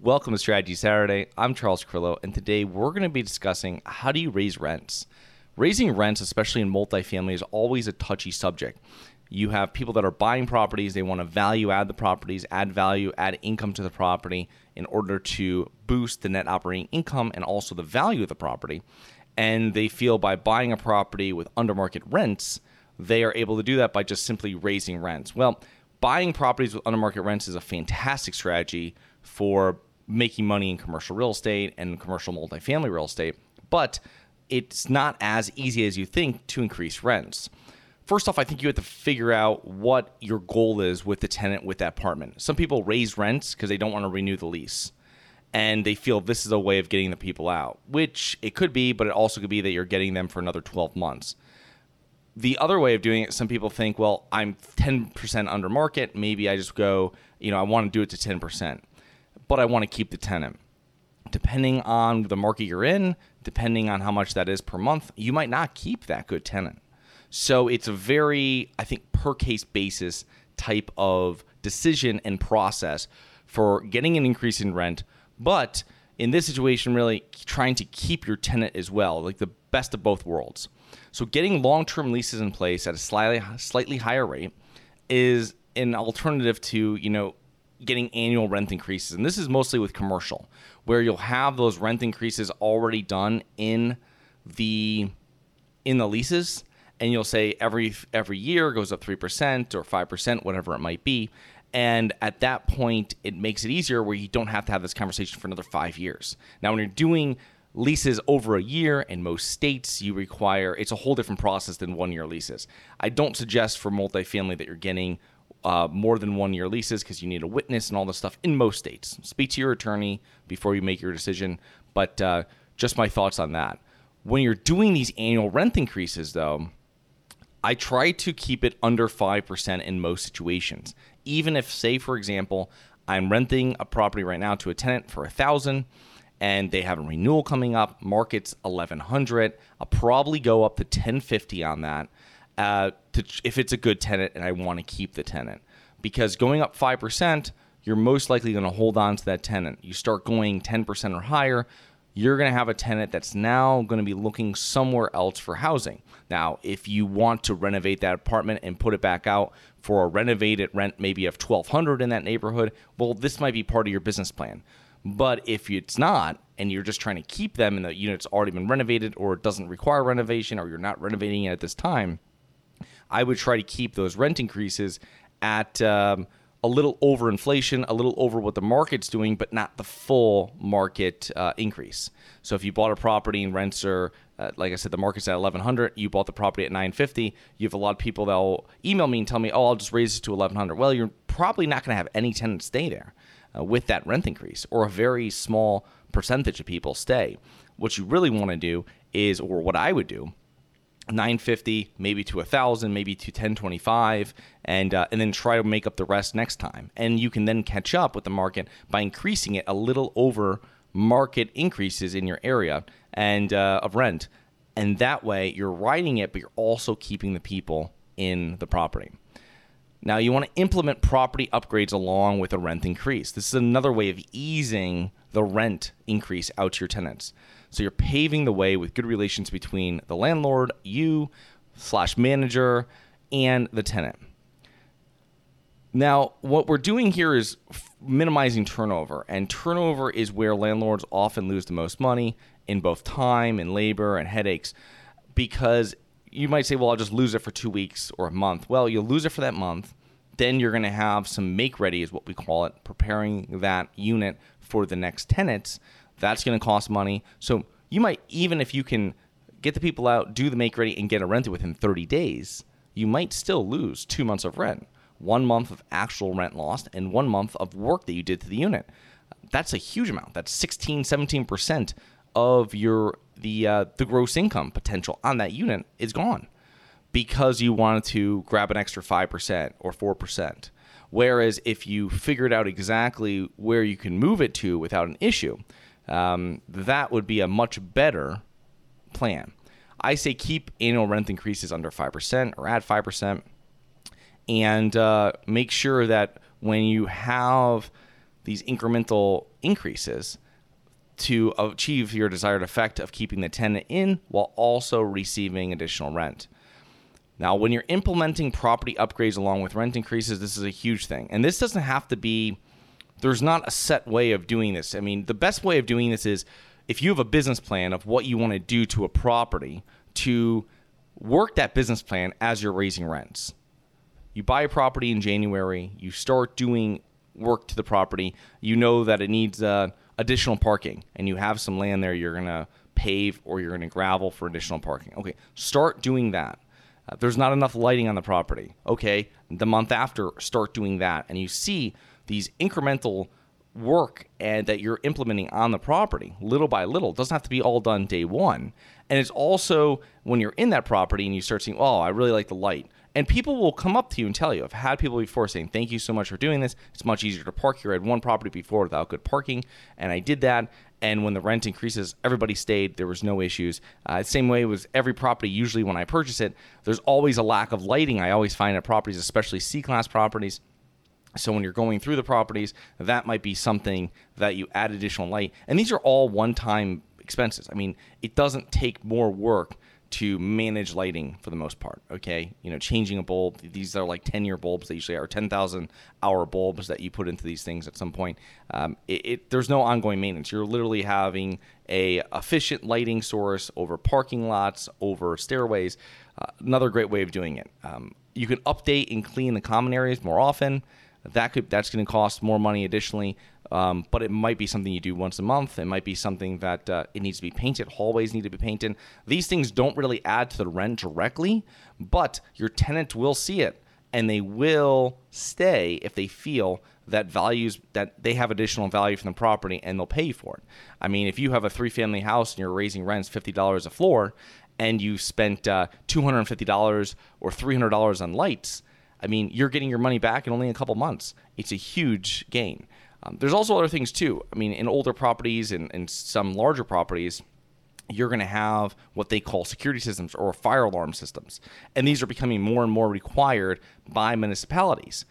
Welcome to Strategy Saturday. I'm Charles Carillo, and today we're going to be discussing how do you raise rents. Raising rents, especially in multifamily, is always a touchy subject. You have people that are buying properties, they want to value add the properties, add value, add income to the property in order to boost the net operating income and also the value of the property. And they feel by buying a property with undermarket rents, they are able to do that by just simply raising rents. Well, buying properties with undermarket rents is a fantastic strategy for making money in commercial real estate and commercial multifamily real estate, but it's not as easy as you think to increase rents. First off, I think you have to figure out what your goal is with the tenant with that apartment. Some people raise rents because they don't want to renew the lease and they feel this is a way of getting the people out, which it could be, but it also could be that you're getting them for another 12 months. The other way of doing it, some people think, well, I'm 10% under market. Maybe I just go, you know, I want to do it to 10% but I want to keep the tenant. Depending on the market you're in, depending on how much that is per month, you might not keep that good tenant. So it's a very, I think, per case basis type of decision and process for getting an increase in rent, but in this situation, really trying to keep your tenant as well, like the best of both worlds. So getting long-term leases in place at a slightly slightly higher rate is an alternative to you know getting annual rent increases. And this is mostly with commercial, where you'll have those rent increases already done in the in the leases and you'll say every every year goes up 3% or 5%, whatever it might be. And at that point, it makes it easier where you don't have to have this conversation for another five years. Now, when you're doing leases over a year in most states, you require it's a whole different process than one year leases. I don't suggest for multifamily that you're getting uh, more than one year leases because you need a witness and all this stuff in most states. Speak to your attorney before you make your decision. But uh, just my thoughts on that. When you're doing these annual rent increases, though, I try to keep it under 5% in most situations. Even if, say, for example, I'm renting a property right now to a tenant for a thousand and they have a renewal coming up, market's 1100, I'll probably go up to 1050 on that uh, to, if it's a good tenant and I want to keep the tenant. Because going up 5%, you're most likely going to hold on to that tenant. You start going 10% or higher, you're going to have a tenant that's now going to be looking somewhere else for housing. Now, if you want to renovate that apartment and put it back out for a renovated rent maybe of 1200 in that neighborhood, well, this might be part of your business plan. But if it's not, and you're just trying to keep them and the unit's already been renovated or it doesn't require renovation or you're not renovating it at this time, I would try to keep those rent increases at um, a little over inflation, a little over what the market's doing, but not the full market uh, increase. So if you bought a property and rents are, uh, like I said, the market's at 1100, you bought the property at 950, you have a lot of people that will email me and tell me, oh, I'll just raise it to 1100. Well, you're probably not going to have any tenants stay there uh, with that rent increase, or a very small percentage of people stay. What you really want to do is, or what I would do, 950 maybe to a 1000 maybe to 1025 and uh, and then try to make up the rest next time. And you can then catch up with the market by increasing it a little over market increases in your area and uh, of rent. And that way you're riding it but you're also keeping the people in the property. Now you want to implement property upgrades along with a rent increase. This is another way of easing the rent increase out to your tenants so you're paving the way with good relations between the landlord, you, slash manager, and the tenant. Now, what we're doing here is f- minimizing turnover, and turnover is where landlords often lose the most money in both time and labor and headaches because you might say, well, I'll just lose it for two weeks or a month. Well, you'll lose it for that month. Then you're going to have some make ready, is what we call it, preparing that unit for the next tenants. That's going to cost money. So you might, even if you can get the people out, do the make ready, and get it rented within 30 days, you might still lose two months of rent. One month of actual rent lost and one month of work that you did to the unit. That's a huge amount. That's 16, 17% of your the uh, the gross income potential on that unit is gone because you wanted to grab an extra 5% or 4%. Whereas if you figured out exactly where you can move it to without an issue, um, that would be a much better plan. I say keep annual rent increases under 5% or at 5% and uh, make sure that when you have these incremental increases to achieve your desired effect of keeping the tenant in while also receiving additional rent. Now, when you're implementing property upgrades along with rent increases, this is a huge thing. And this doesn't have to be, there's not a set way of doing this. I mean, the best way of doing this is if you have a business plan of what you want to do to a property, to work that business plan as you're raising rents. You buy a property in January, you start doing work to the property, you know that it needs uh, additional parking, and you have some land there you're going to pave or you're going to gravel for additional parking. Okay, start doing that. Uh, there's not enough lighting on the property. Okay, the month after, start doing that. And you see these incremental work and that you're implementing on the property little by little. It doesn't have to be all done day one. And it's also when you're in that property and you start seeing, oh, I really like the light. And people will come up to you and tell you. I've had people before saying, thank you so much for doing this. It's much easier to park here. I had one property before without good parking, and I did that. And when the rent increases, everybody stayed. There was no issues. Uh, same way with every property. Usually, when I purchase it, there's always a lack of lighting. I always find at properties, especially C class properties. So when you're going through the properties, that might be something that you add additional light. And these are all one-time expenses. I mean, it doesn't take more work to manage lighting for the most part. Okay, you know, changing a bulb. These are like ten-year bulbs. They usually are ten thousand hour bulbs that you put into these things at some point. Um, it, it, there's no ongoing maintenance. You're literally having a efficient lighting source over parking lots, over stairways. Uh, another great way of doing it. Um, you can update and clean the common areas more often. That could that's going to cost more money additionally. Um, but it might be something you do once a month. It might be something that uh, it needs to be painted. Hallways need to be painted. These things don't really add to the rent directly, but your tenant will see it and they will stay if they feel that values that they have additional value from the property and they'll pay you for it. I mean, if you have a three family house and you're raising rents $50 a floor and you spent uh, $250 or $300 on lights, I mean, you're getting your money back in only a couple months. It's a huge gain. Um, there's also other things too. I mean, in older properties and, and some larger properties, you're going to have what they call security systems or fire alarm systems. And these are becoming more and more required by municipalities.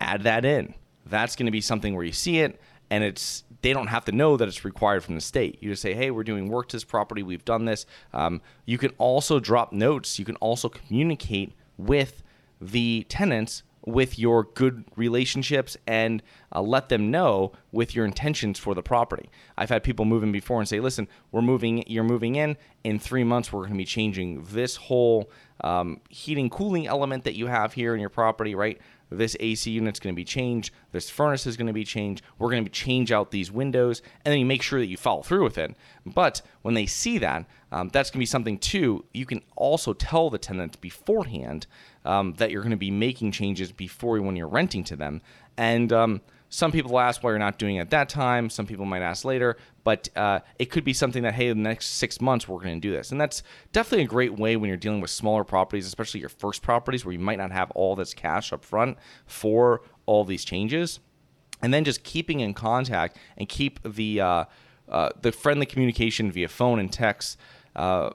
Add that in. That's going to be something where you see it and it's they don't have to know that it's required from the state. You just say, "Hey, we're doing work to this property. We've done this." Um, you can also drop notes. You can also communicate with the tenants with your good relationships and uh, let them know with your intentions for the property. I've had people move in before and say, "Listen, we're moving. You're moving in. In three months, we're going to be changing this whole um, heating cooling element that you have here in your property. Right? This AC unit's going to be changed. This furnace is going to be changed. We're going to change out these windows, and then you make sure that you follow through with it. But when they see that, um, that's going to be something too. You can also tell the tenant beforehand um, that you're going to be making changes before when you're renting to them. And um, some people ask why you're not doing it at that time. Some people might ask later, but uh, it could be something that hey, in the next six months we're going to do this, and that's definitely a great way when you're dealing with smaller properties, especially your first properties where you might not have all this cash up front for all these changes, and then just keeping in contact and keep the uh, uh, the friendly communication via phone and text uh,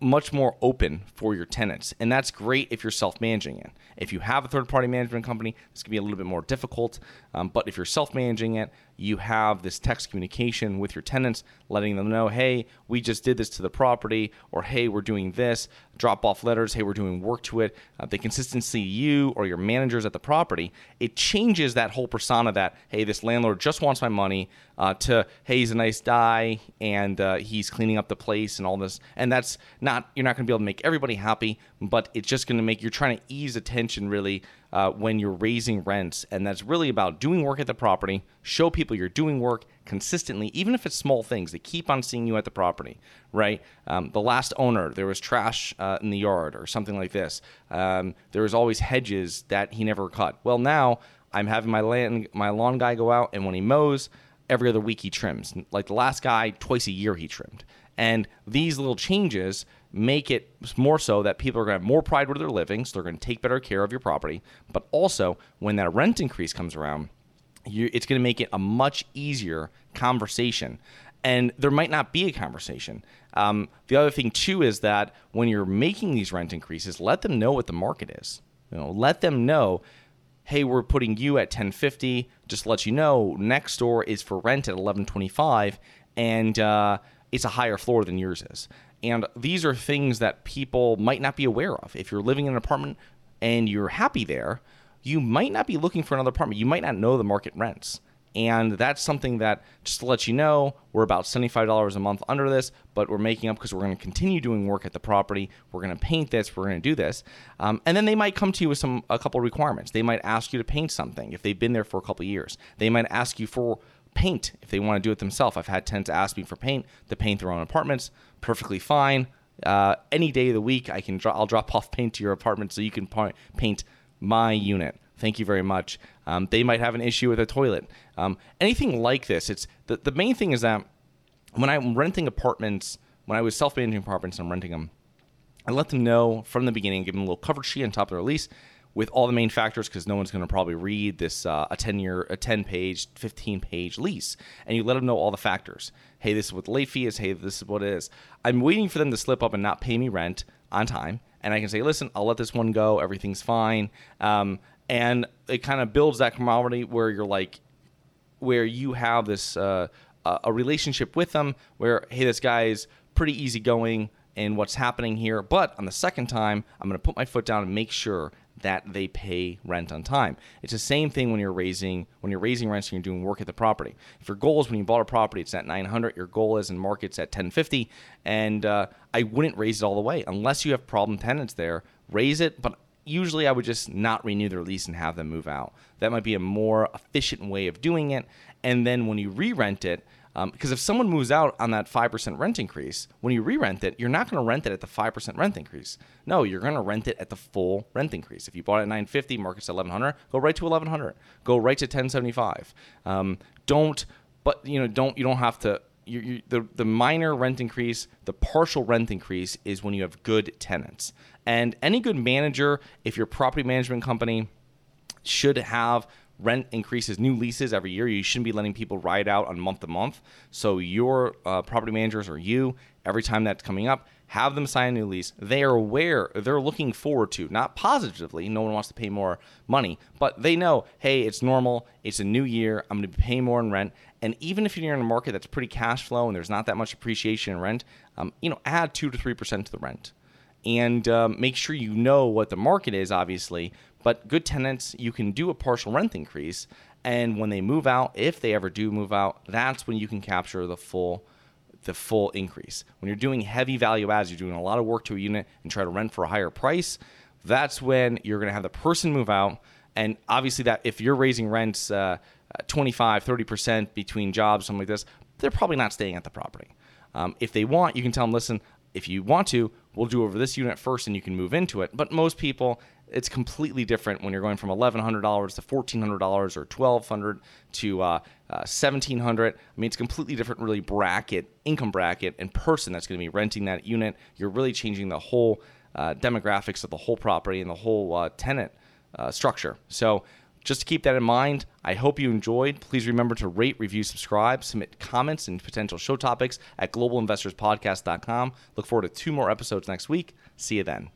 much more open for your tenants. And that's great if you're self managing it. If you have a third party management company, this can be a little bit more difficult. Um, but if you're self managing it, you have this text communication with your tenants, letting them know, hey, we just did this to the property, or hey, we're doing this. Drop off letters, hey, we're doing work to it. Uh, they consistently you or your managers at the property. It changes that whole persona that, hey, this landlord just wants my money, uh, to, hey, he's a nice guy and uh, he's cleaning up the place and all this. And that's not, you're not going to be able to make everybody happy, but it's just going to make, you're trying to ease attention really uh, when you're raising rents. And that's really about doing work at the property, show people you're doing work consistently, even if it's small things. They keep on seeing you at the property, right? Um, the last owner, there was trash uh, in the yard or something like this. Um, there was always hedges that he never cut. Well, now I'm having my land, my lawn guy go out, and when he mows, every other week he trims. Like the last guy, twice a year he trimmed. And these little changes make it more so that people are going to have more pride where they're living, so they're going to take better care of your property. But also, when that rent increase comes around, you, it's going to make it a much easier conversation. And there might not be a conversation. Um, the other thing too is that when you're making these rent increases, let them know what the market is. You know, let them know hey, we're putting you at 1050. Just let you know, next door is for rent at 1125, and uh, it's a higher floor than yours is. And these are things that people might not be aware of. If you're living in an apartment and you're happy there, you might not be looking for another apartment. You might not know the market rents. And that's something that, just to let you know, we're about $75 a month under this, but we're making up because we're going to continue doing work at the property. We're going to paint this. We're going to do this. Um, and then they might come to you with some a couple requirements. They might ask you to paint something if they've been there for a couple years. They might ask you for paint if they want to do it themselves. I've had tenants ask me for paint to paint their own apartments. Perfectly fine. Uh, any day of the week, I can. Dro- I'll drop off paint to your apartment so you can paint my unit. Thank you very much. Um, they might have an issue with a toilet. Um, anything like this. It's the, the main thing is that when I'm renting apartments, when I was self managing apartments and I'm renting them, I let them know from the beginning, give them a little cover sheet on top of their lease with all the main factors because no one's going to probably read this uh, a 10 year a 10 page 15 page lease and you let them know all the factors. Hey this is what the late fee is. Hey this is what it is. I'm waiting for them to slip up and not pay me rent on time and i can say listen i'll let this one go. Everything's fine. Um, and it kind of builds that camaraderie where you're like where you have this uh, a relationship with them where hey this guy is pretty easygoing and what's happening here but on the second time i'm going to put my foot down and make sure that they pay rent on time. It's the same thing when you're raising when you're raising rents and you're doing work at the property. If your goal is when you bought a property, it's at 900. Your goal is in markets at 1050, and uh, I wouldn't raise it all the way unless you have problem tenants there. Raise it, but usually I would just not renew their lease and have them move out. That might be a more efficient way of doing it. And then when you re-rent it, um, because if someone moves out on that 5% rent increase, when you re rent it, you're not going to rent it at the 5% rent increase. No, you're going to rent it at the full rent increase. If you bought it at 950, market's at 1100, go right to 1100. Go right to 1075. Um, don't, but you know, don't, you don't have to. You, you, the, the minor rent increase, the partial rent increase is when you have good tenants. And any good manager, if your property management company should have rent increases, new leases every year. You shouldn't be letting people ride out on month to month. So your uh, property managers or you, every time that's coming up, have them sign a new lease. They are aware, they're looking forward to, not positively, no one wants to pay more money, but they know, hey, it's normal, it's a new year, I'm going to be paying more in rent. And even if you're in a market that's pretty cash flow and there's not that much appreciation in rent, um, you know, add 2 to 3% to the rent and um, make sure you know what the market is, obviously. But good tenants, you can do a partial rent increase. And when they move out, if they ever do move out, that's when you can capture the full the full increase. When you're doing heavy value adds, you're doing a lot of work to a unit and try to rent for a higher price, that's when you're going to have the person move out. And obviously, that if you're raising rents uh, 25, 30% between jobs, something like this, they're probably not staying at the property. Um, if they want, you can tell them, listen, if you want to, we'll do over this unit first and you can move into it. But most people, it's completely different when you're going from $1,100 to $1,400 or $1,200 to uh, uh, $1,700. I mean, it's completely different, really, bracket, income bracket, and person that's going to be renting that unit. You're really changing the whole uh, demographics of the whole property and the whole uh, tenant uh, structure. So just to keep that in mind, I hope you enjoyed. Please remember to rate, review, subscribe, submit comments and potential show topics at globalinvestorspodcast.com. Look forward to two more episodes next week. See you then.